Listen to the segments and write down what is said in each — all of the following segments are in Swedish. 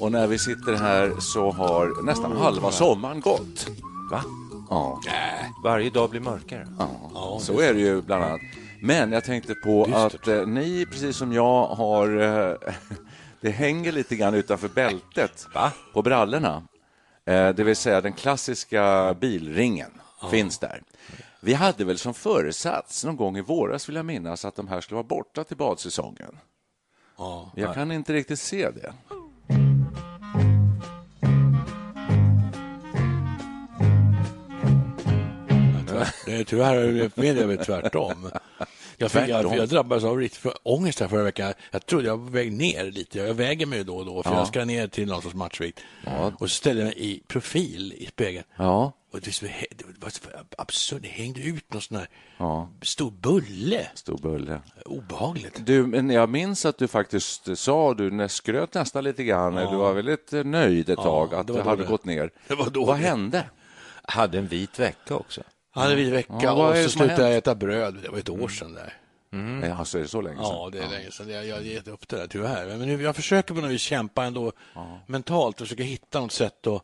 och när vi sitter här så har nästan halva sommaren gått. Va? Ja, Varje dag blir mörkare. ja så är det ju bland annat. Men jag tänkte på att eh, ni, precis som jag, har... Eh, det hänger lite grann utanför bältet Va? på brallorna. Eh, det vill säga den klassiska bilringen finns där. Vi hade väl som föresats någon gång i våras, vill jag minnas, att de här skulle vara borta till badsäsongen. Ja, Jag kan inte riktigt se det. Det är tyvärr med det väl tvärtom. Jag, fick, jag, jag drabbades av riktigt för ångest här förra veckan. Jag trodde jag var på väg ner lite. Jag väger mig då och då, för Ja. jag ska ner till någon sorts matchvikt. Och så ställde jag mig i profil i spegeln. Ja, Och det, var så- absurt. Det hängde ut någon sån här ja, stor bulle. stor bulle. Obehagligt. Du, men jag minns att du faktiskt sa, du nä- skröt nästan lite grann, du var väldigt nöjd ett tag att det hade det. gått ner. Det var då Vad det. hände? Hade en vit vecka också. Han hade vid vecka Ja, och så slutade jag äta bröd. Det var ett år sedan där. Nej, Alltså, är det så länge sedan? Ja, det är länge sedan. Jag jag har gett upp det där tyvärr. Men nu, jag försöker på något vis kämpa ändå mentalt och försöka hitta något sätt att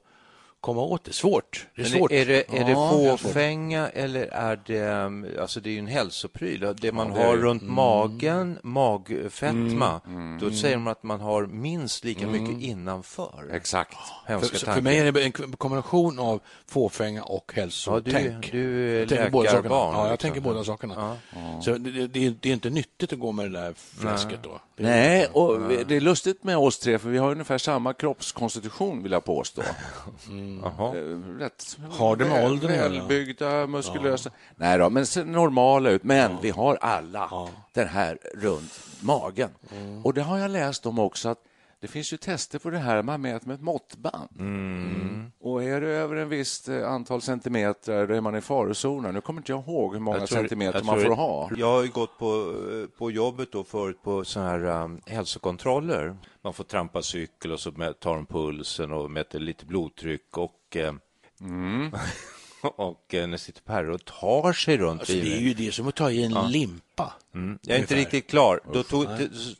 komma åt det. Svårt. Det är Men svårt. är det, är det Ja, det fåfänga eller är det, um, alltså det är ju en hälsopryl, det man det är har det. runt Mm. magen, magfetma, då säger de att man har minst lika mycket innanför. Exakt. Hemska För, för mig är det en kombination av fåfänga och Ja, hälsotänk. du, du är Jag tänker båda sakerna. läkarbarn. Ja, jag liksom. tänker båda sakerna. Så det, det, det, är, det är inte nyttigt att gå med det där fläsket då. Det är- Nej, och det är lustigt med oss tre, för vi har ungefär samma kroppskonstitution, vill jag påstå. Eh, Rätt Har det med åldern att göra? Välbyggda, muskulösa. Nej då, men ser normala ut. Men vi har alla den här runt magen. Mm. Och det har jag läst om också, att det finns ju tester på det här, man mäter med ett måttband. Mm. Och är det över en visst eh, antal centimeter, då är man i farozonen. Nu kommer inte jag ihåg hur många tror- centimeter man får ha. Jag har ju gått på, på jobbet då förut på såna här um, hälsokontroller. Man får trampa cykel och så tar de pulsen och mäter lite blodtryck och eh, och eh, när sitter och tar sig runt Alltså, det är bilen. ju det som att ta i en limpa. Mm. Jag är inte Ungefär. riktigt klar. Då tog,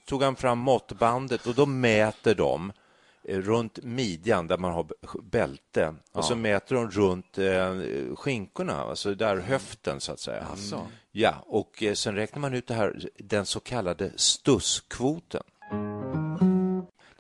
tog han fram måttbandet och då mäter de eh, runt midjan där man har bälte och så mäter de runt eh, skinkorna, alltså där höften så att säga. Ja, och eh, sen räknar man ut det här, den så kallade stusskvoten.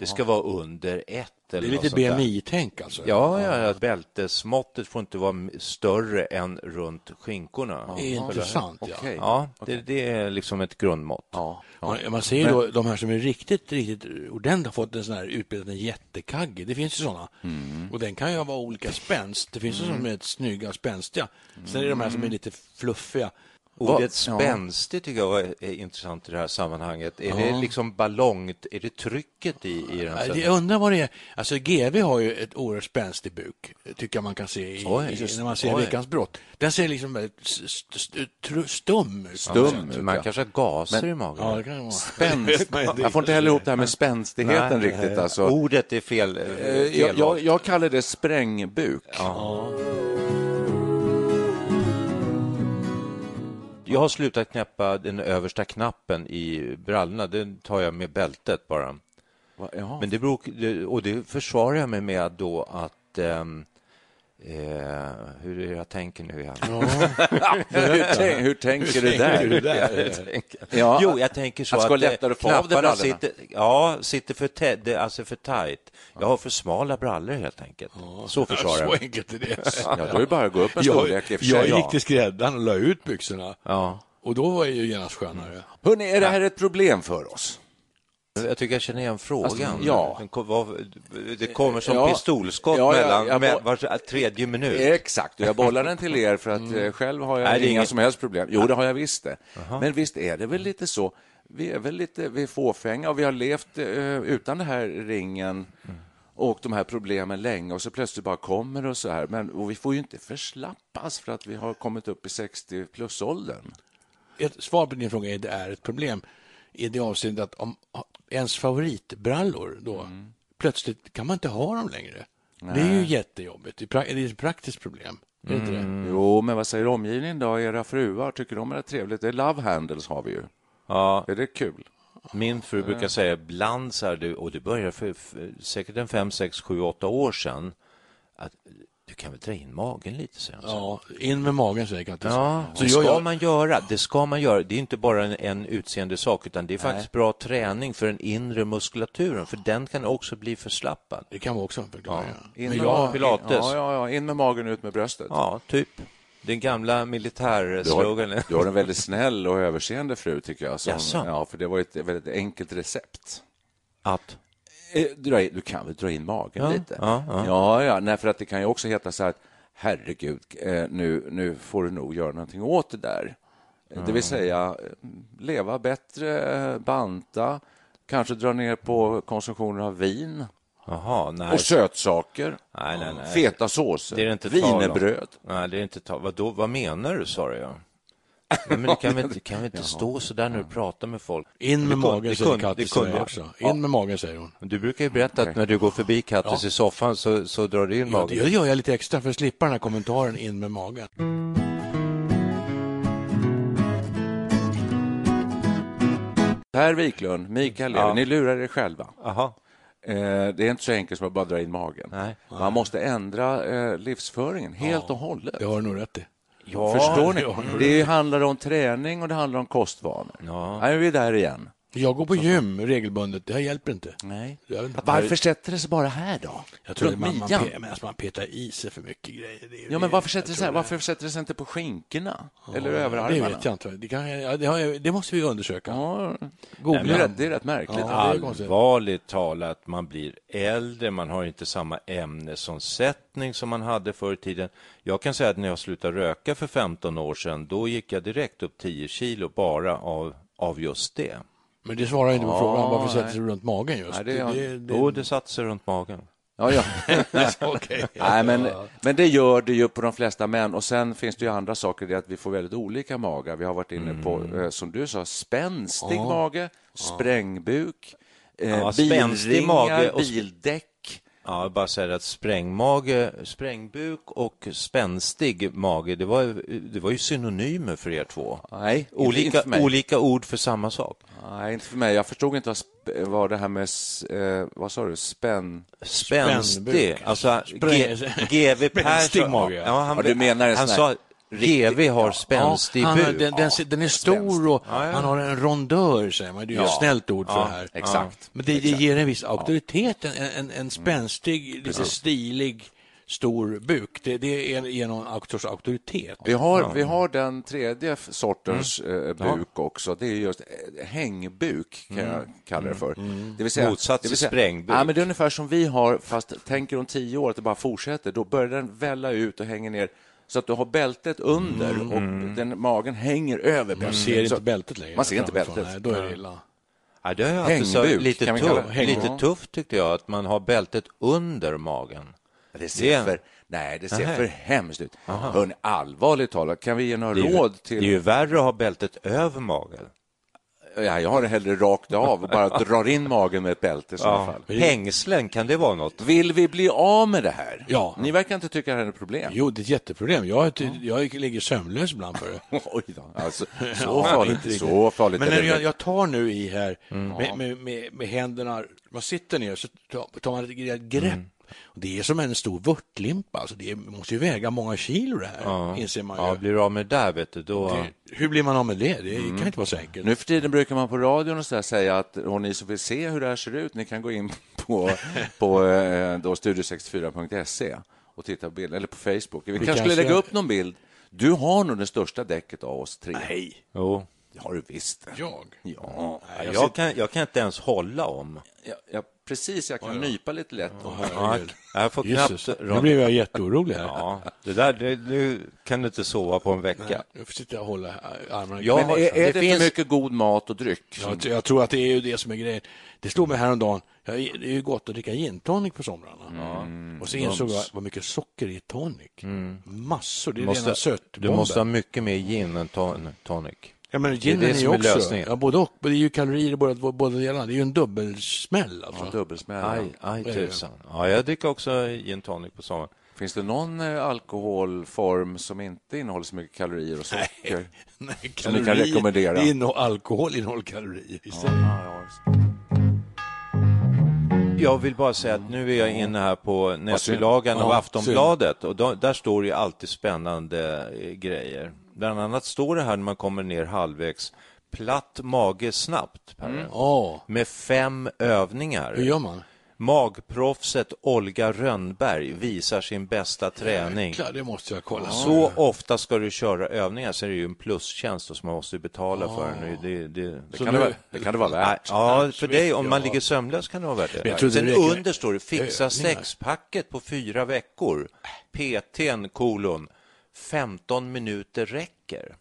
Det ska vara under ett Det eller är något lite. BMI-tänk alltså. Ja, ja, ja, bältesmåttet får inte vara större än runt skinkorna. Intressant. Ja. Okej. Ja, det, det är liksom ett grundmått. Ja. Man, man ser ju då de här som är riktigt, riktigt ordentligt har fått en sån här utbildad en jättekagge. Det finns ju såna. Och den kan ju vara olika spänst. Det finns ju som är snygga, spänstiga. Sen är det de här som är lite fluffiga. Ordet spänstig tycker jag är, intressant i det här sammanhanget. Är det liksom ballongt, är det trycket i, i den? Ja, Jag undrar vad det är. Alltså GV har ju ett oerhört spänstig buk, tycker jag man kan se i, Oj, i, när man ser oj. Veckans brott. Den ser liksom väldigt st- st- tr- stum ut. Stum. Så man kanske har gaser i magen. Ja, det kan vara. Spänst. Men Jag får inte heller ihop det här med spänstigheten Nej, riktigt. eh, Alltså. Ordet är fel. eh, Eh, fel Jag, jag, jag kallar det sprängbuk. Jag har slutat knäppa den översta knappen i brallorna. Den tar jag med bältet bara. Men det beror, och det försvarar jag mig med då att ehm, Eh, hur är det jag tänker nu igen? hur, tänk, hur tänker du där? Ja, jo, jag tänker så att, att, att få av knapparna sitter, ja, sitter för tätt, alltså för tajt. Jag har för smala brallor helt enkelt. Så försvarar Så jag mig. enkelt är det. Ja, då är det bara att gå upp en Jag, storlek jag Ja. gick till skräddaren och la ut byxorna. Ja. Och då var jag ju genast skönare. Hörrni, är det här ett problem för oss? Jag tycker jag känner igen frågan. Alltså, ja. Det kommer som Ja. pistolskott Ja, ja, mellan jag- med, var tredje minut. Exakt, och jag bollar den till er för att eh, själv har jag Nej, inga inget- som helst problem. Jo, det har jag visst det. Men visst är det väl lite så. Vi är väl lite vi är fåfänga och vi har levt eh, utan den här ringen och de här problemen länge och så plötsligt bara kommer och så här. Men och vi får ju inte förslappas för att vi har kommit upp i 60 plus-åldern. Ett svar på din fråga är det är ett problem i det avseendet att om ens favoritbrallor då plötsligt kan man inte ha dem längre. Det är ju jättejobbigt. Det är, ett praktiskt problem. Är det inte det? Jo, men vad säger omgivningen då? Era fruar, tycker de är det trevligt? Det är love handles har vi ju. Ja, Är det kul? min fru brukar säga ibland så här, du- och det började för, för säkert en fem, sex, sju, åtta år sedan, att du kan väl dra in magen lite, säger hon. Ja, in med magen säger jag alltid. Ja, så ska jag, man göra. Det ska man göra. Det är inte bara en, en utseende sak, utan det är faktiskt bra träning för den inre muskulaturen, för den kan också bli förslappad. Det kan vara också en förklaring. In Men med jag. Pilates. Ja, ja, ja, in med magen, ut med bröstet. Ja, typ. Den gamla militärsloganen. du har en väldigt snäll och överseende fru, tycker jag. Som, ja, för det var ett väldigt enkelt recept. Att? Eh, Dra in, du kan väl dra in magen Ja, lite? ja, ja. ja, ja nej, för att det kan ju också heta så här att herregud, eh, nu, nu får du nog göra någonting åt det där. Eh, Det vill säga leva bättre, banta, kanske dra ner på konsumtionen av vin Jaha, nej. och sötsaker, Nej, nej, nej. feta såser, Det är det inte wienerbröd. Nej, det är inte tal. Vad, då, vad menar du, sa jag? Nej, men det kan väl inte, kan väl inte stå så där när du pratar med folk? in med magen säger Kattis kunde- jag också. In Ja. med magen säger hon. Du brukar ju berätta att när du går förbi Kattis i soffan så, så drar du in Ja, magen. det gör jag lite extra för att slippa den här kommentaren in med magen. Per Wiklund, Mikael Ja. ni lurar er själva. Jaha. Eh, det är inte så enkelt som att bara dra in magen. Nej. Man måste ändra eh, livsföringen helt och hållet. Det har du nog rätt i. Ja, Förstår ni? det handlar om träning och det handlar om kostvanor. Ja. Nej, vi är där igen. Jag går på gym regelbundet. Det här hjälper inte. Nej. Inte. Varför sätter det sig bara här då? Jag tror att Runt man, man, pe- alltså man petar i sig för mycket grejer. Ja, men varför sätter det sig här? Varför sätter det sig inte på skinkorna? Eller över Det vet jag inte. Det, kan, ja, det, har det måste vi undersöka. Ja, Googla. det, är rätt, det är rätt märkligt. Ja. Allvarligt talat, man blir äldre, man har inte samma ämnesomsättning som man hade förr i tiden. Jag kan säga att när jag slutade röka för 15 år sedan, då gick jag direkt upp 10 kilo bara av, av just det. Men det svarar inte på Ja, frågan varför sätter sig runt magen just. Nej, det är- det, det, Jo, det satte sig runt magen. Ja, ja. Okej. Nej, men, men det gör det ju på de flesta män. Och Sen finns det ju andra saker, det är att vi får väldigt olika magar. Vi har varit inne på, Mm. eh, som du sa, spänstig mage, sprängbuk, eh, Ja, spänstig bilringar, mage och- bildäck. Ja, jag bara säger att sprängmage, sprängbuk och spänstig mage, det var, det var ju synonymer för er två. Nej, inte- inte Olika, för mig. olika ord för samma sak. Nej, inte för mig. Jag förstod inte vad, det här med, eh, vad sa du, spänn... Spänstig, alltså Spräng- G- GV Spänstig Persson. mage, ja. Ja, han, Ja, du menar en han sån sa här GV har spänstig Ja, buk. den, den, den är stor och Ja, ja. han har en rondör, säger man. Det är ju ett snällt ord för Ja, det här. exakt. Men det, det ger en viss auktoritet, en, en, en spänstig, lite stilig, stor buk. Det, det är, auk- sorts auktoritet. Vi har, vi har den tredje sortens Mm. eh, buk också. Det är just eh, hängbuk, kan jag kalla det för. Det vill säga, Mm. Motsats till sprängbuk. Ja, men det är ungefär som vi har, fast tänker om tio år att det bara fortsätter. Då börjar den välla ut och hänger ner så att du har bältet under Mm. och den, magen hänger över bältet. Man ser inte bältet längre. Man ser inte bältet. Nej, då är det illa. Ja, det så Hängbuk, lite, tuff, lite tufft tyckte jag, att man har bältet under magen. Det ser Det- för, nej, det ser Nähä. för hemskt ut. Hörrni, allvarligt talat, kan vi ge några Det är, ju, råd det är till... ju värre att ha bältet över magen. Ja, jag har det hellre rakt av och bara drar in magen med ett bälte i sådana fall. Hängslen, kan det vara något? Vill vi bli av med det här? Ja. Ni verkar inte tycka det här är ett problem. Jo, det är ett jätteproblem. Jag, jag ligger sömnös ibland för det. Oj då. Alltså, så, Ja, farligt, så farligt Men är när jag, jag tar nu i här med, med, med, med händerna, man sitter ner så tar, man ett grepp Och det är som en stor vörtlimpa. Alltså det måste ju väga många kilo det här, Ja. inser man ju. Ja, blir du av med det där, vet du, då... Det- Hur blir man av med det? Det Mm. kan inte vara säkert. Nu för tiden brukar man på radion och så där säga att och ni som vill se hur det här ser ut, ni kan gå in på, på eh, då studio64.se och titta på bilden, eller på Facebook. Vi, kanske skulle lägga upp någon bild. Du har nog det största däcket av oss tre. Nej, Jo. Det har du visst. jag? Ja, Jag, jag, kan, jag kan inte ens hålla om. ja, ja, precis. Jag kan nypa lite lätt. Och, Ja, jag får Jesus, knappt... nu blev jag jätteorolig här. Ja, det där, det, nu kan du inte sova på en vecka. Nu får sitta och hålla armarna Ja. Men är, är det, Det finns- för mycket god mat och dryck? som- Jag, jag tror att det är ju det som är grejen. Det slog mig häromdagen. Ja, det är ju gott att dricka gin tonic på somrarna. Och så insåg jag vad mycket socker i tonic. Massor. Det är Du rena måste, sötbomber. du måste ha mycket mer gin än ton, tonic. Ja, men det ginen är är, det som är också... lösningen. Ja, både och. Det är ju kalorier i båda, båda delarna. Det är ju en dubbelsmäll. Alltså. Ja, dubbelsmäll. Aj, aj det? tusan. Ja, jag dricker också gin tonic på sommaren. Finns det någon eh, alkoholform som inte innehåller så mycket kalorier och socker? Nej, Som ni kan rekommendera. Det innehåller, alkohol innehåller kalorier. Det? Ja, ja. Jag vill bara säga att nu är jag inne här på nätbilagan av Aftonbladet och då, där står det ju alltid spännande eh, grejer. Bland annat står det här när man kommer ner halvvägs, platt mage snabbt, Perre. Ja, med fem övningar. hur gör man? Magproffset Olga Rönnberg visar sin bästa träning. Jäklar, det måste jag kolla. Så ofta ska du köra övningar, så är det ju en plustjänst som man måste betala för. Nu, det, det, Det, kan nu- det, vara, det kan det vara värt. ja, för dig, om man ligger sömnlös kan det vara värt det. Sen under står det fixa sexpacket på fyra veckor. PTn kolon 15 minuter räcker.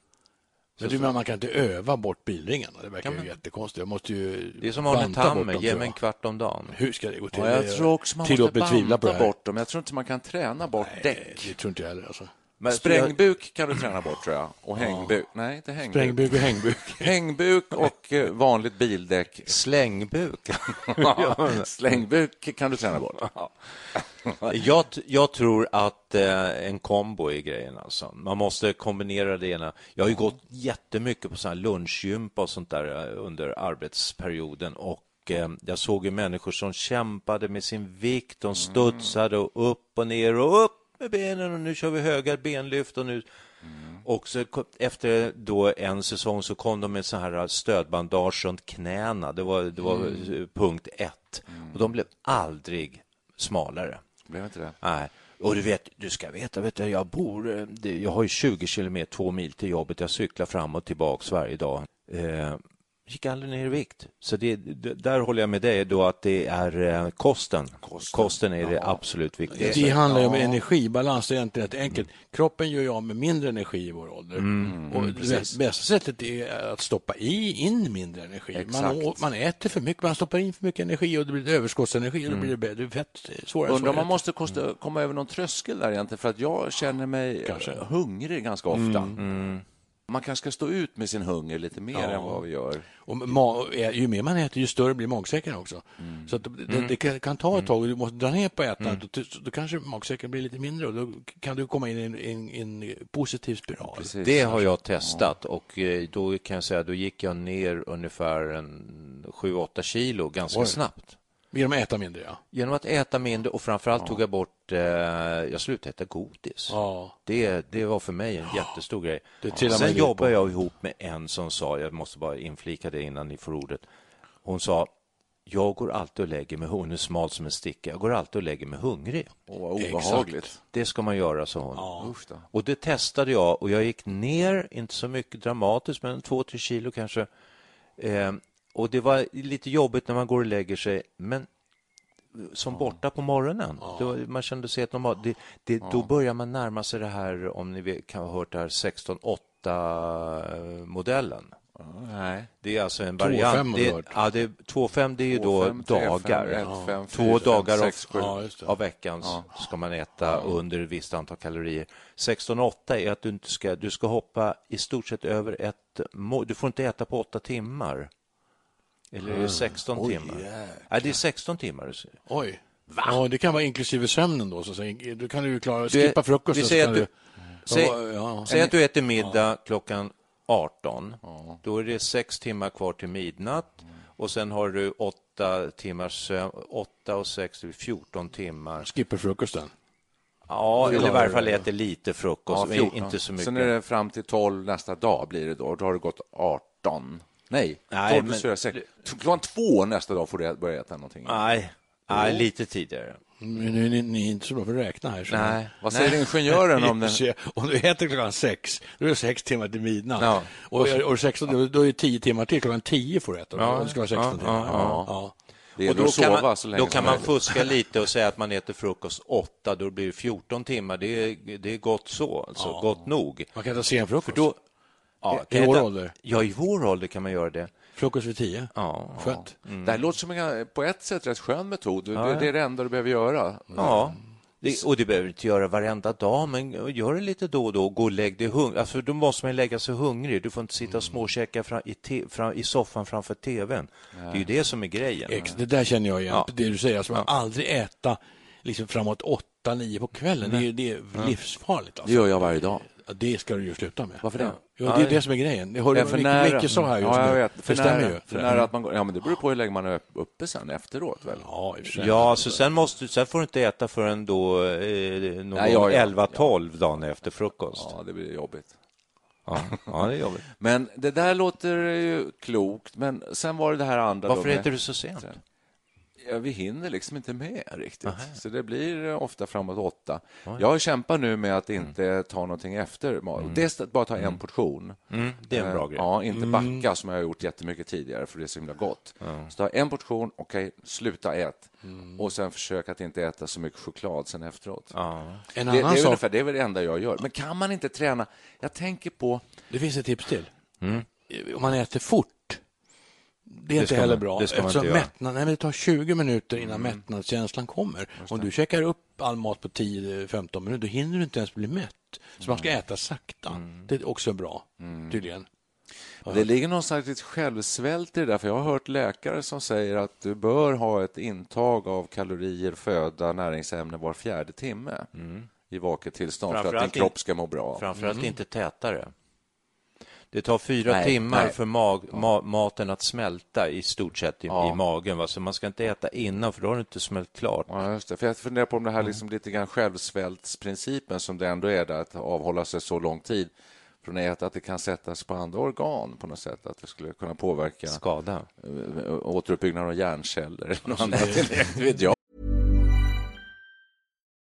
Men du menar man kan inte öva bort bilringarna? Det verkar ju jättekonstigt. Jag måste ju Det är som Arne Tammer, ge mig en kvart om dagen. Hur ska det gå till? Ja, jag tror också man måste banta bort dem. Jag tror inte man kan träna bort däck. Det tror inte jag heller. Alltså. Men Sprängbuk kan du träna bort, tror jag. Och hängbuk. Nej, inte hängbuk. Sprängbuk och hängbuk. Hängbuk och eh, vanligt bildäck. Slängbuk. Ja, Slängbuk kan du träna bort. jag, jag tror att eh, en kombo är grejen. Alltså. Man måste kombinera det ena. Jag har ju gått jättemycket på sån här lunchgympa och sånt där eh, under arbetsperioden. Och eh, Jag såg ju människor som kämpade med sin vikt. De studsade och upp och ner och upp med benen och nu kör vi höga benlyft och nu och så efter då en säsong så kom de med så här stödbandage runt knäna. Det var, det var eh, punkt ett. Och de blev aldrig smalare. Blev inte det? Nej. Och du vet, du ska veta, vet du, jag bor, eh, jag har ju 20 kilometer, två mil till jobbet. Jag cyklar fram och tillbaks varje dag. Eh, gick aldrig ner i vikt. Så det, där håller jag med dig då att det är eh, kosten. Kosten, är det absolut viktigaste. Det handlar ju om energibalans. Det är inte rätt enkelt. Kroppen gör ju av med mindre energi i vår ålder. Mm, och det bästa sättet är att stoppa i in mindre energi. Man, Exakt. man äter för mycket, man stoppar in för mycket energi och det blir överskottsenergi och då blir det bättre fett. Svårare, Undrar om man måste kosta, komma över någon tröskel där egentligen, för att jag känner mig Kanske. eh, hungrig ganska ofta. Man kanske ska stå ut med sin hunger lite mer än vad vi gör. Och ju mer man äter, ju större blir magsäcken också. Så att det, det kan, kan ta ett tag och du måste dra ner på ätandet. Då, då kanske magsäcken blir lite mindre och då kan du komma in i en, en, en positiv spiral. Precis. Det har jag testat och eh, då kan jag säga då gick jag ner ungefär en 7-8 kilo ganska Oj. snabbt. Genom att äta mindre, ja. Genom att äta mindre och framförallt tog jag bort, eh, jag slutade äta godis. Ja. Det, det var för mig en jättestor grej. Sen på. jag ihop med en som sa, jag måste bara inflika det innan ni får ordet. Hon sa, jag går alltid och lägger mig, hon är smal som en sticka, jag går alltid och lägger mig hungrig. Åh, vad obehagligt. Exakt. Det ska man göra, sa hon. Ja. Och det testade jag och jag gick ner, inte så mycket dramatiskt, men två, tre kilo kanske. Eh, och det var lite jobbigt när man går och lägger sig, men som borta på morgonen. Det var, man kände sig helt normal. Det, det, Då börjar man närma sig det här, om ni vet, kan ha hört det här 16-8-modellen. Nej. Det är alltså en 2,5 har variant. du Det, hört. ja, det, 2,5 det är ju då 2,5, 3,5, dagar. 1, 5, Två 4, dagar 6, av, 7. Ja, av veckan ska man äta under ett visst antal kalorier. 16,8 är att du inte ska, du ska hoppa i stort sett över ett må- Du får inte äta på åtta timmar. Eller är det 16 timmar? Nej, det är 16 timmar. Oj. Ja, det kan vara inklusive sömnen då. Så säga. Då kan du ju klara Du- skippa frukosten. vi så säger kan att du- Säg, Ja, ja. säg att du äter middag klockan 18. Då är det sex timmar kvar till midnatt och sen har du åtta timmars sömn. Åtta och sex, det blir 14 timmar. Skipper frukosten. Ja, eller i varje fall äter lite frukost, Ja, men 14. inte så mycket. Sen är det fram till 12 nästa dag blir det då. Då har det gått 18. Nej, Nej, 12 men- plus 4, 6. Klockan två nästa dag får du börja äta någonting. Nej, nej, lite tidigare. Men nu är ni, ni är inte så bra på att räkna här. Så Nej. Vad säger ingenjören om den? Om du äter klockan sex, då är det sex timmar till midnatt. Ja. Och, och 16, då- då är det tio timmar till. Klockan tio får du äta. Ja. Ja. Det ska vara 16 Ja, timmar. ja, Ja. Och då kan, man, då kan man fuska lite och säga att man äter frukost åtta, då blir det 14 timmar. Det är, det är gott så, alltså, gott nog. Man kan äta sen frukost. Då, ja, I kan vår ålder? Ja, i vår ålder kan man göra det. Frukost vid tio. Ja, Skönt. Det här låter som en på ett sätt rätt skön metod. Det, det är det enda du behöver göra. ja. Det, och det behöver du inte göra varenda dag, men gör det lite då och då. Gå och lägg dig hungrig. Alltså, då måste man lägga sig hungrig. Du får inte sitta och småkäka fram, i, te, fram, i soffan framför tvn. Det är ju det som är grejen. Ex, det där känner jag igen. Ja. Det du säger, alltså man aldrig äta liksom framåt åtta, nio på kvällen. Det är, det är livsfarligt. Det Alltså. gör jag varje dag. Ja, det ska du ju sluta med. Varför det? Ja, det är det som är grejen. Det hörde Ja, för Micke, sa här just ja, jag vet. För Det stämmer när, ju. För när att man, går- ja, men det beror på hur länge man är uppe sen efteråt. Väl? Ja. Ja, så sen, måste, sen får du inte äta förrän då eh, någon Nej, ja, ja. 11-12 dagen efter frukost. Ja, det blir jobbigt. Ja, ja det är jobbigt. Men det där låter ju klokt. Men sen var det det här andra. Varför äter du så sent? Ja, vi hinner liksom inte med riktigt. Så det blir eh, ofta framåt åtta. Jag kämpar nu med att inte ta någonting efter. Det är att bara ta en portion. Mm, det är en bra Eh, grej. Ja, inte backa som jag har gjort jättemycket tidigare för det är så himla gott. Så ta en portion, okej, sluta ät. Och sen försök att inte äta så mycket choklad sen efteråt. Ja. En Det, det, annan är sak, ungefär, det är väl det enda jag gör. Men kan man inte träna? Jag tänker på... det finns ett tips till. Mm. Om man äter fort, det är inte ska heller man- bra. det Eftersom inte mättnad, nej, men det tar 20 minuter innan Mm. mättnadskänslan kommer. Om du käkar upp all mat på 10-15 minuter, då hinner du inte ens bli mätt. Så man ska Mm. äta sakta. Det är också bra, tydligen. Det ligger någon slags självsvält i det där, för jag har hört läkare som säger att du bör ha ett intag av kalorier, föda, näringsämnen var fjärde timme i vaket tillstånd för att din kropp ska må bra. Framförallt inte tätare. Det tar fyra Nej, timmar nej. för mag, ma, maten att smälta i stort sett i, Ja. i magen. Va? Så man ska inte äta innan, för då har det inte smält klart. Ja, just det. För jag funderar på om det här liksom lite grann självsvältsprincipen som det ändå är där, att avhålla sig så lång tid från att äta, att det kan sättas på andra organ på något sätt, att det skulle kunna påverka Skada. äh, återuppbyggnaden av hjärnceller eller något annat. Det vet jag.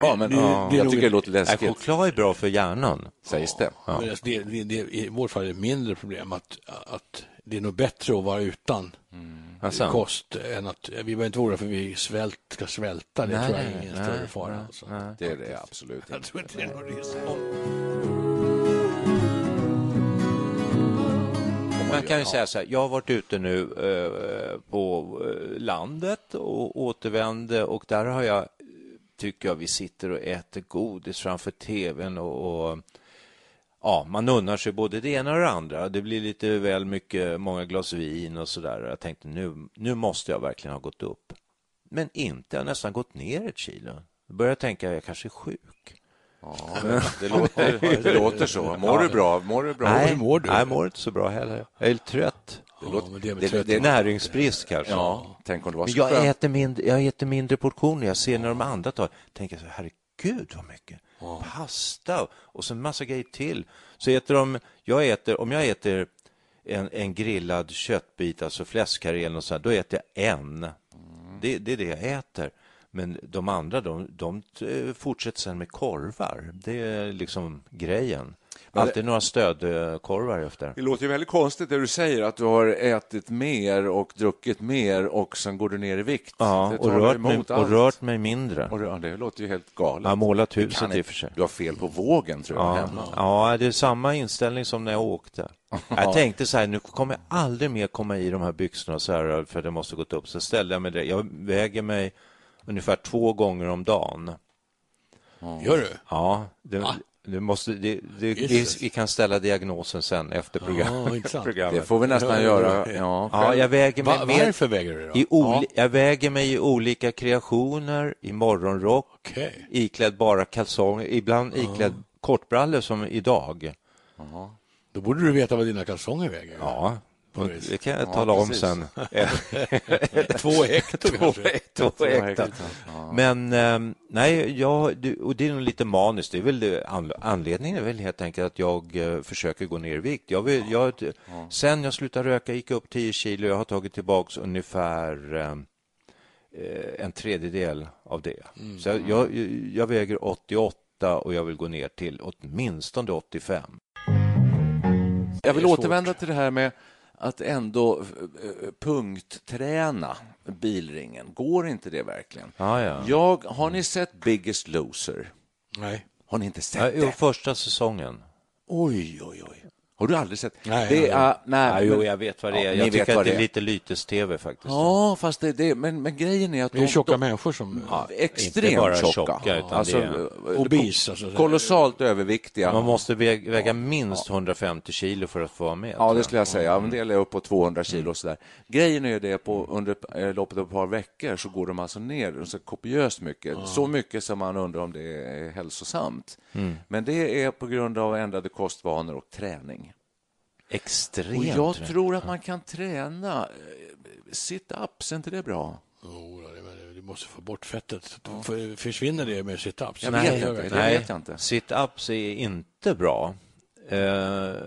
Ja, men Det- ja, det är jag tycker det låter Nej, läskigt, choklad är bra för hjärnan. sägs det. Men alltså det, det, det, I vårt fall är det ett mindre problem att, att det är nog bättre att vara utan Alltså. kost än att vi behöver inte vara för vi svält, ska svälta. Det Nej, tror jag är ingen nej, större fara. nej, alltså. nej. Det är det absolut Jag inte. tror inte det är någon risk. Man kan ju säga så här, jag har varit ute nu eh, på eh, landet och återvände och där har jag tycker jag vi sitter och äter godis framför tvn och, och ja, man unnar sig både det ena och det andra. Det blir lite väl mycket, många glas vin och så där. Jag tänkte nu, nu måste jag verkligen ha gått upp. Men inte, jag har nästan gått ner ett kilo. Då börjar jag tänka, jag kanske är sjuk. Ja, det, låter, det låter så. Mår du bra? Mår du bra? Nej, Hur mår du? Nej, jag mår inte så bra heller. Jag är lite trött. Det låter, ja, det Det, det är näringsbrist kanske. Ja, tänk om det var Men så jag skönt. äter, mindre, jag äter mindre portioner. Jag ser när de andra tar. Tänker så herregud vad mycket. Pasta och så en massa grejer till. Så äter de, jag äter, om jag äter en, en grillad köttbit, alltså fläskkarré eller något sånt, då äter jag en. Det, det är det jag äter. Men de andra, de, de eh, fortsätter sen med korvar. Det är liksom grejen. Alltid några stödkorvar efter. Det låter ju väldigt konstigt det du säger, att du har ätit mer och druckit mer och sen går du ner i vikt. Ja, det och rört, mig, och rört mig mindre. Och det, det låter ju helt galet. Jag har målat huset i och för sig. Du har fel på vågen, tror jag, Ja, hemma. ja, det är samma inställning som när jag åkte. Jag tänkte så här, nu kommer jag aldrig mer komma i de här byxorna så här för det måste gått upp. Så ställde jag mig där. Jag väger mig ungefär två gånger om dagen. Gör du? Ja, det, Va? Det måste, det, det, vi, vi kan ställa diagnosen sen efter program, Ja, intressant. Det programmet. får vi nästan göra. Ja, Ja, själv. jag väger mig Va, mer varför väger du då? i oli, Jag väger mig i olika kreationer, i morgonrock, Okej. iklädd bara kalsonger, ibland iklädd kortbrallor som idag. Då borde du veta vad dina kalsonger väger. Ja, och vis. det kan jag Ja, tala om precis. sen. Två hektar kanske? Två hektar. Men eh, nej, jag, det- och det är nog lite maniskt. Det är väl det, an- anledningen är väl helt enkelt att jag eh, försöker gå ner i vikt. Jag vill, jag, Sen jag slutade röka gick jag upp 10 kilo. Jag har tagit tillbaks ungefär eh, eh, en tredjedel av det. Så jag, jag, jag väger 88 och jag vill gå ner till åtminstone 85. Jag vill återvända till det här med att ändå eh, punktträna bilringen. Går inte det verkligen? Ja, ja. Jag, har ni sett Biggest Loser? Nej. Har ni inte sett Ja, jo, det? första säsongen. Oj, oj, oj. Har du aldrig sett? Nej, det nej, är, nej, Ja, jo, jag vet vad det är. Ja, jag tycker att det är lite lytes-tv faktiskt. Ja, fast det, det men, men grejen är att Det är de, tjocka de, människor som... ja, Inte extremt bara tjocka. tjocka, utan alltså, det är- eh, Obes, alltså. Kolossalt överviktiga. Man måste väga, väga minst 150 kilo för att få vara med. Ja, det jag. skulle jag säga. En del är upp på 200 kilo och sådär. Grejen är det på under eh, loppet av ett par veckor så går de alltså ner så kopiöst mycket. Så mycket som man undrar om det är hälsosamt. Men det är på grund av ändrade kostvanor och träning. Extremt. Och jag tror tror att man kan träna eh, sit-ups, är inte det bra? Jo, du måste få bort fettet. För- Försvinner det med sit-ups? Jag vet jag vet Nej, jag inte. sit-ups är inte bra. Eh,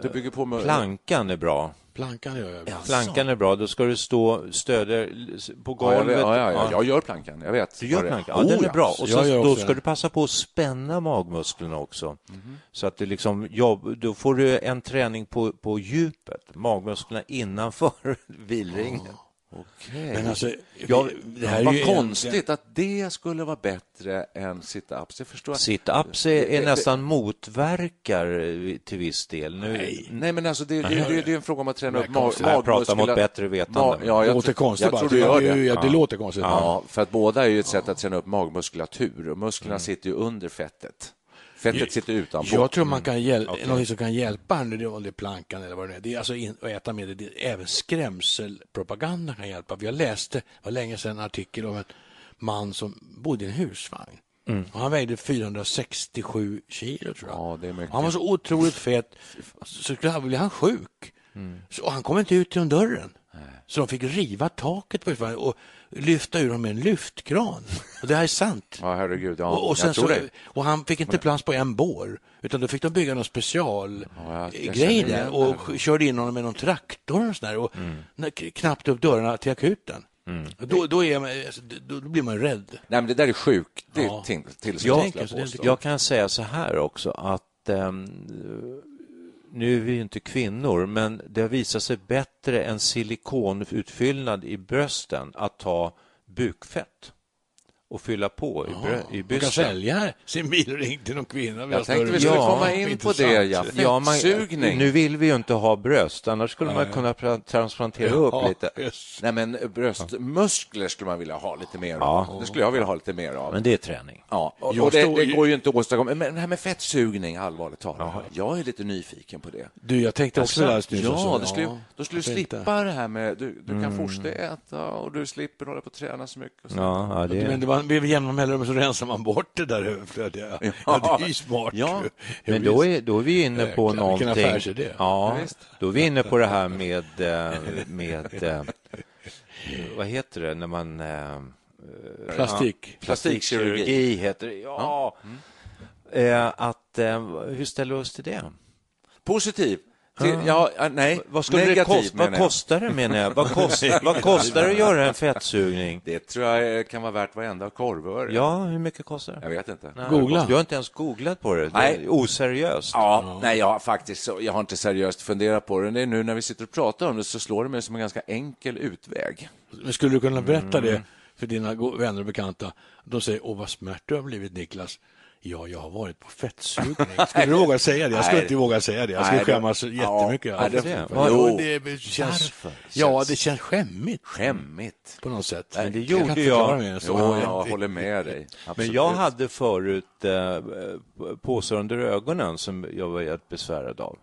Det bygger på med... plankan är bra. Plankan gör jag. ibland. Plankan är bra. Då ska du stå stöder på Ja, jag, golvet. ja, ja, ja, jag gör plankan. Jag vet. Du gör plankan? Ja, Oh, den är bra. Och gör då ska du passa på att spänna magmusklerna också. Mhm. Så att det liksom jobb, då får du en träning på, på djupet, magmusklerna innanför vilringen. Okej. Men alltså, Ja, det här är vad ju konstigt att det skulle vara bättre än sit-ups. Förstår jag. Sit-ups är, är nästan motverkar eh, till viss del. Nu, Nej. Nej, men alltså det, det, det, det är en fråga om att träna upp Det är mag, konstigt. Jag pratar mot bättre vetande. Ma- ja, Det jag, låter konstigt jag bara. tror du gör det. Ja, det låter konstigt. Ja, för att båda är ju ett sätt att träna upp magmuskulatur och musklerna sitter ju under fettet. Fettet sitter utanpå. Jag tror man kan hjälpa, något som kan hjälpa en, det är om det är plankan eller vad det är. Det är alltså in, att äta med det, det. Även skrämselpropaganda kan hjälpa. Jag läste, var länge sedan, en artikel om en man som bodde i en husvagn. Och han vägde 467 kilo tror jag. Ja. Han var så otroligt fet så skulle han, han sjuk. Så, och han kom inte ut genom dörren. Så de fick riva taket på och lyfta ur honom med en lyftkran. Och det här är sant. Ja, herregud. Ja, och, och, så, och han fick inte plats på en bår, utan då fick de bygga någon special Ja, där och körde in honom med någon traktor och sådär och när- knappt upp dörrarna till akuten. Och Då, då, är man, alltså, då, blir man rädd. Nej, men det där är sjukt. Det är Ja. till, till, Jag jag, kan säga så här också att ehm, nu är vi ju inte kvinnor, men det har visat sig bättre än silikonutfyllnad i brösten att ta bukfett och fylla på i, brö- i Man kan bysten. sälja sin bilring till någon kvinna. Vi Jag tänkte vi skulle bröst. komma in på det, ja. Ja, man, nu vill vi ju inte ha bröst, annars skulle man kunna pra- transplantera upp Ja, lite. just. Nej, men bröstmuskler skulle man vilja ha lite mer Ja. av. Det skulle jag vilja ha lite mer av. Men det är träning. Ja, och, och det, det går ju inte att åstadkomma. Men det här med fettsugning, allvarligt talat, jag är lite nyfiken på det. Du, jag tänkte också det Ja, du skulle, då skulle du slippa det här med du, du kan fortsätta äta och du slipper hålla på och träna så mycket. Och så. Ja, ja, det Men det var, vid jämna mellanrum så rensar man bort det där överflödiga. Ja, det är ju smart. Ja. Ja, Men då är, då är vi inne på Jäklar, vilken någonting. affärsidé. Ja, Ja, då är vi inne på det här med, eh, med eh, vad heter det när man... eh, Plastik. Plastikkirurgi. heter det. Ja. Eh, att, hur ställer vi oss till det? Positiv. Till, ja, nej, Vad, skulle det negativ kosta, vad jag. kostar det menar jag? Vad, kost, vad kostar det att göra en fettsugning? Det tror jag kan vara värt varenda korvöre. Ja, hur mycket kostar det? Jag vet inte. Nej, Googla. Du har inte ens googlat på det. Det Nej. är oseriöst. Ja, nej, jag har faktiskt jag har inte seriöst funderat på det. det är nu när vi sitter och pratar om det så slår det mig som en ganska enkel utväg. Men skulle du kunna berätta Mm. det för dina vänner och bekanta? De säger, åh vad smärt du har blivit Niklas. Ja, jag har varit på fettsugning. Skulle du våga säga det? Jag skulle Nej. inte våga säga det. Jag skulle Nej, det- skämmas jättemycket. Ja, det- jo, det känns, ja, det känns skämmigt Skämmigt. på något sätt. Men det Jag gjorde jag. än så. Jo, jag håller med dig. Men Absolut. jag hade förut eh, påsar under ögonen som jag var helt besvärad av.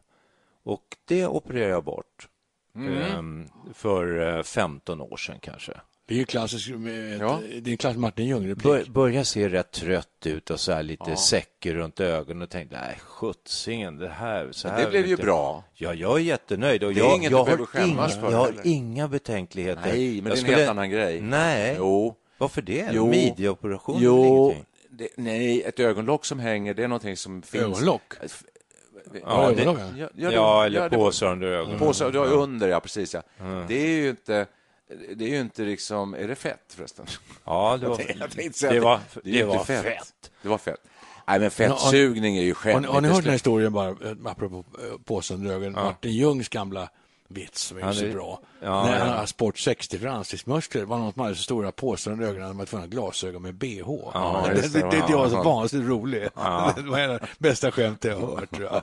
Och det opererade jag bort. Mm. Eh, för eh, 15 år sedan kanske. Det är ju klassiskt Ja. det är en klassisk Martin Ljung-replik. Bör, började se rätt trött ut och så här lite säcker runt ögonen och tänkte, nej, sjuttsingen, det här... Så här det blev ju inte- bra. Ja, jag är jättenöjd. Och Det är jag, inget jag, har skämmas inga, för jag har heller. inga betänkligheter. Nej, men Jag det är en helt annan grej. Nej, Jo. varför det? Jo. Midjeoperation är Jo, ingenting. det, nej, ett ögonlock som hänger, det är någonting som finns... Ögonlock? Ja, det, ögonlock, Ja, ja, det- eller ja, det- påsar under ögonen. Påsar, du har ju under, ja precis. Ja. Det är ju inte... Det är ju inte liksom... Är det fett förresten? Ja, det var, Jag tänkte säga det att var, det det var inte fett. Det var fett. Nej, men fettsugning är ju Har ni, skämmigt. har ni Det hört den här historien bara, eh, apropå eh, påsen under ögonen? Martin Ljungs gamla vits som är Han så är- bra. ja, När ja. han har sport 60 för ansiktsmuskler var någon som hade så stora påsar under ögonen att man var tvungen att glasögon med bh. Ja, det, det, det. det, det var så Ja. vansinnigt roligt. Det var en av de bästa skämt jag har hört. Tror jag.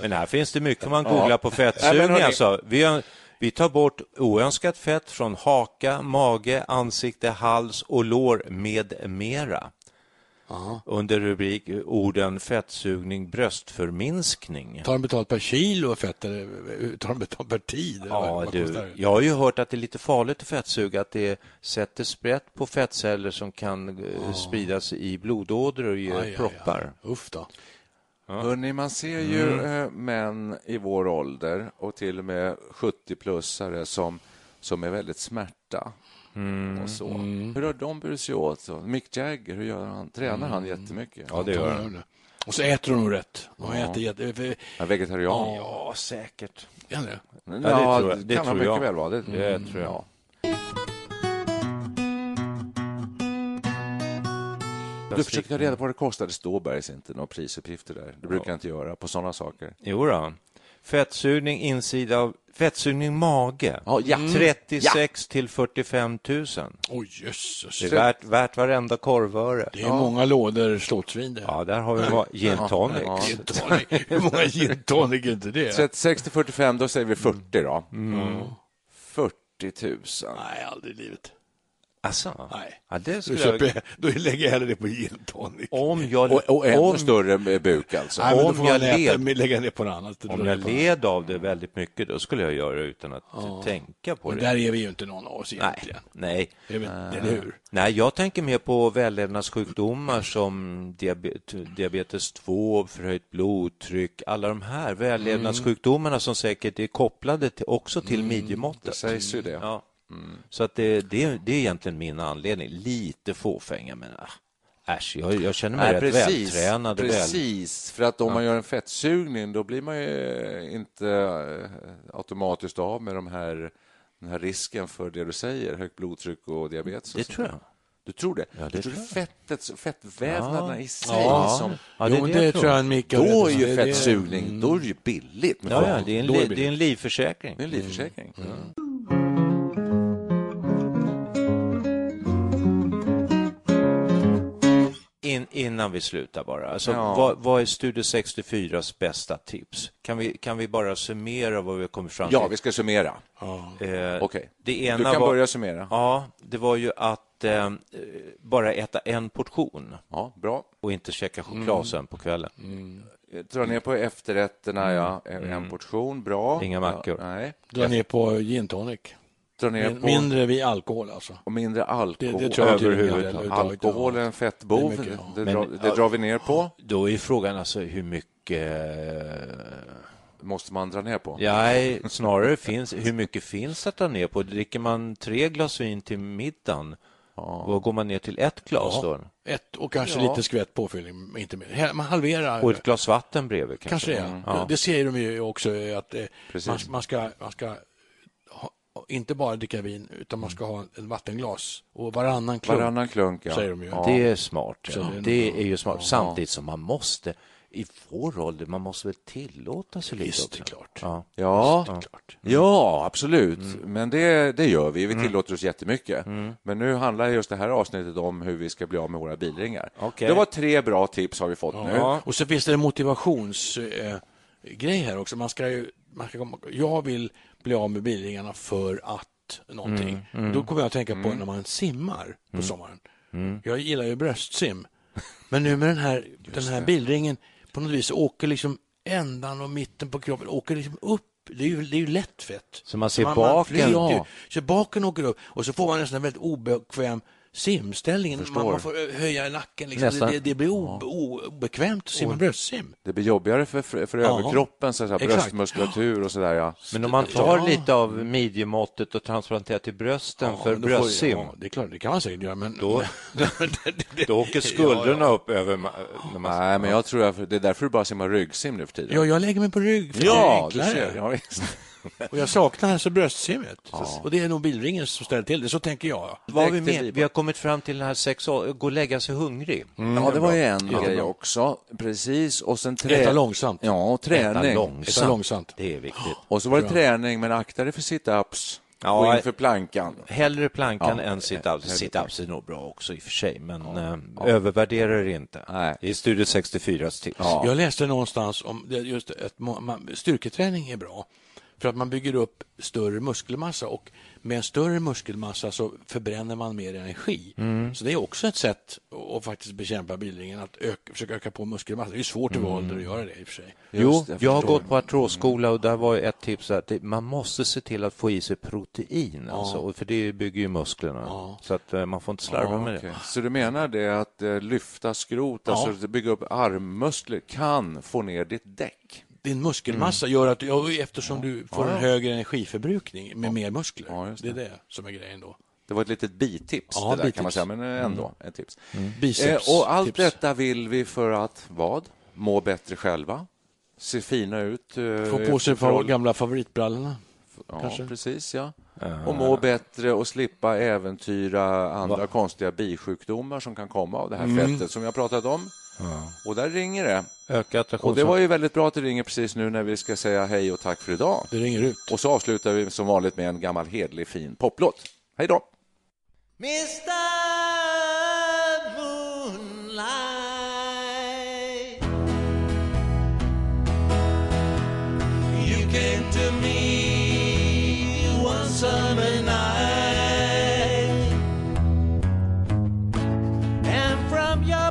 Men här finns det mycket man googlar på fettsugning. hörni- Alltså. Vi, har, vi tar bort oönskat fett från haka, mage, ansikte, hals och lår med mera. Under rubrik orden fettsugning, bröstförminskning. Tar de betalt per kilo fett eller tar de betalt per tid? Ja, du, jag har ju hört att det är lite farligt att fettsuga, att det sätter sprätt på fettceller som kan eh, spridas i blodådror och ge Aj, aj, aj. proppar. Uff då. Hörrni, man ser ju Mm. eh, män i vår ålder och till och med 70-plussare som, som är väldigt smärta. Mm. Och så. Hur har de burit sig åt? Så, Mick Jagger, hur gör han? Tränar han jättemycket? Ja, det gör han. det. Och så äter de nog rätt. De Ja. äter jätte... För, Ja, vegetarian? Ja, säkert. han det? Ja, det tror jag. Det kan han tror jag. mycket väl vara. Det, Det tror jag. Du försöker ta reda på vad det kostar. Det står bergs inte några prisuppgifter där. Det brukar jag inte göra på sådana saker. Jo då. Fettsugning insida av fettsugning mage. Ja, ja. 36 till 45 000. Oj, jösses. Det är värt, värt varenda korvöre. Det är många lådor slottsvin det. Ja, där har vi gin tonic. Ja. Gin tonic. Hur många gin tonic är inte det? 36 till 45, då säger vi 40 då. Mm. 40 000. Nej, aldrig i livet. Alltså, Nej. ja, det Då, skulle köper jag... då lägger jag hellre det på gin tonic. Om jag, Och, och ännu om, större buk alltså. Nej, men då om får jag äta, led- lägga ner på något annat. om jag led av det väldigt mycket, då skulle jag göra det utan att tänka på Men det. där är vi ju inte någon av oss Nej, egentligen. nej. Det är väl- Eller hur? Nej, jag tänker mer på vällevnadssjukdomar som diabet, diabetes 2, förhöjt blodtryck, alla de här vällevnadssjukdomarna som säkert är kopplade till, också till midjemåttet. Det sägs ju det. Ja. Så att det, det, det är egentligen min anledning. Lite fåfänga, men äh, äsch, jag, jag känner mig Nej, rätt precis, vältränad. och Väl. precis. För att om man gör en fettsugning då blir man ju inte eh, automatiskt av med de här, den här risken för det du säger, högt blodtryck och diabetes. och Det sånt tror jag. Du tror det? Ja, det du tror tror fettet, fettvävnaderna i sig Ja. som... Ja, jo, det, tror jag Mikael Då är ju Det- det- fettsugning, då är det ju billigt. Ja, ja, det är en, li, det det är en livförsäkring. Det är en livförsäkring. Innan vi slutar bara. Alltså, Ja. vad, vad är Studio 64s bästa tips? Kan vi, kan vi bara summera vad vi har kommit fram till? Ja, vi ska summera. Eh, Okej. Det ena Du kan var, börja summera. Ja, det var ju att eh, bara äta en portion Ja, bra. och inte käka choklad sen på kvällen. Dra ner på efterrätterna, ja. En portion, bra. Inga mackor. Ja, nej. Dra ner på gin tonic. Dra ner Min- på Mindre vid alkohol alltså. och mindre alkohol. Det- det tror jag inte överhuvudtaget. Alkohol ja. är en fettbov. Det mycket, ja. det, Men- drar, det drar vi ner på. Då är frågan alltså hur mycket... Måste man dra ner på. Nej, snarare finns, hur mycket finns att ta ner på? Dricker man tre glas vin till middagen, vad går man ner till ett glas då? Ett och kanske Ja. lite skvätt påfyllning, inte mer. Man halverar. Och ett glas vatten bredvid kanske? Kanske det. Mm. Ja. Det ser de ju också att eh, man, man ska, man ska inte bara dricka vin utan man ska ha en vattenglas och varannan klunk. Varannan klunk, ja. Säger de ju. Ja. Det är smart. Så det är ju smart. Samtidigt som man måste, i vår ålder, man måste väl tillåta sig lite Visst, också. klart. Ja, Ja. ja, Klart. absolut. Men det, det gör vi. Vi tillåter oss jättemycket. Men nu handlar just det här avsnittet om hur vi ska bli av med våra bilringar. Okej. Det var tre bra tips har vi fått nu. Ja. Och så finns det en motivationsgrej eh, här också. Man ska ju, man ska komma, jag vill bli av med bilringarna för att någonting. Då kommer jag att tänka på när man simmar på sommaren. Jag gillar ju bröstsim. Men nu med den här, den här bilringen på något vis åker liksom ändan och mitten på kroppen åker liksom upp. Det är ju, det är ju lätt fett. Så man ser man, baken? Man Ja. Så baken åker upp och så får man en väldigt obekväm simställning. Man, man får höja nacken. Liksom. Nästan. Det, det blir obe, obekvämt att simma bröstsim. Det blir jobbigare för, för, för överkroppen, så Exakt. bröstmuskulatur och sådär. Ja. Men om man tar Ja. lite av midjemåttet och transplanterar till brösten Ja, för då får- bröstsim, Ja, det är klart, det kan man säkert göra, men... Då- det, det, då åker skuldrorna upp över... När man, Nej, men jag tror att det är därför du bara simmar ryggsim nu för tiden. ja, jag lägger mig på rygg, för det är ja du ser. Ja, visst. Och jag saknar alltså bröstsimmet. Så- Och det är nog bilringen som ställer till det, så tänker jag. vad vi med? Vi har kommit fram till den här sex gå och lägga sig hungrig. ja, det var ju en grej också. Precis. Och sen trä... Äta långsamt. Ja, och Äta träning. långsamt. Äta långsamt. Det är viktigt. Och så var det träning, men akta dig för sit-ups. Ja, Gå jag- in för plankan. Hellre plankan Ja, än sit-ups. Sit-ups är nog bra också i och för sig, men eh, övervärdera det inte. Nej. Det är Studio 64s tips. Ja. Jag läste någonstans om det, just att styrketräning är bra för att man bygger upp större muskelmassa och med en större muskelmassa så förbränner man mer energi. Mm. Så det är också ett sätt att faktiskt bekämpa bildringen, att öka, försöka öka på muskelmassa. Det är svårt i vår ålder att göra det i och för sig. Jo, Just det, jag har gått på artrosskola och där var ett tips att det, man måste se till att få i sig protein, alltså, och för det bygger ju musklerna. Så att eh, man får inte slarva Ja, med okej. det. Så du menar det att eh, lyfta skrot, Ja. alltså att bygga upp armmuskler, kan få ner ditt däck? Din muskelmassa gör att, ja, eftersom du får en högre energiförbrukning med mer muskler. Ja, det. det. är det som är grejen då. Det var ett litet bitips, Ja, det där bitips. kan man säga, men eh, ändå ett tips. Biceps. Eh, och allt tips. detta vill vi för att, vad? Må bättre själva? Se fina ut? eh, Få på sig förhåll- gamla favoritbrallorna. Ja, kanske. precis, ja. Och må bättre och slippa äventyra andra konstiga bisjukdomar som kan komma av det här Mm. fettet som vi har pratat om. Och där ringer det. Och det var ju väldigt bra att det ringer precis nu när vi ska säga hej och tack för idag. Det ringer ut. Och så avslutar vi som vanligt med en gammal hedlig fin poplåt. Hej då! You came to me one summer night, and from your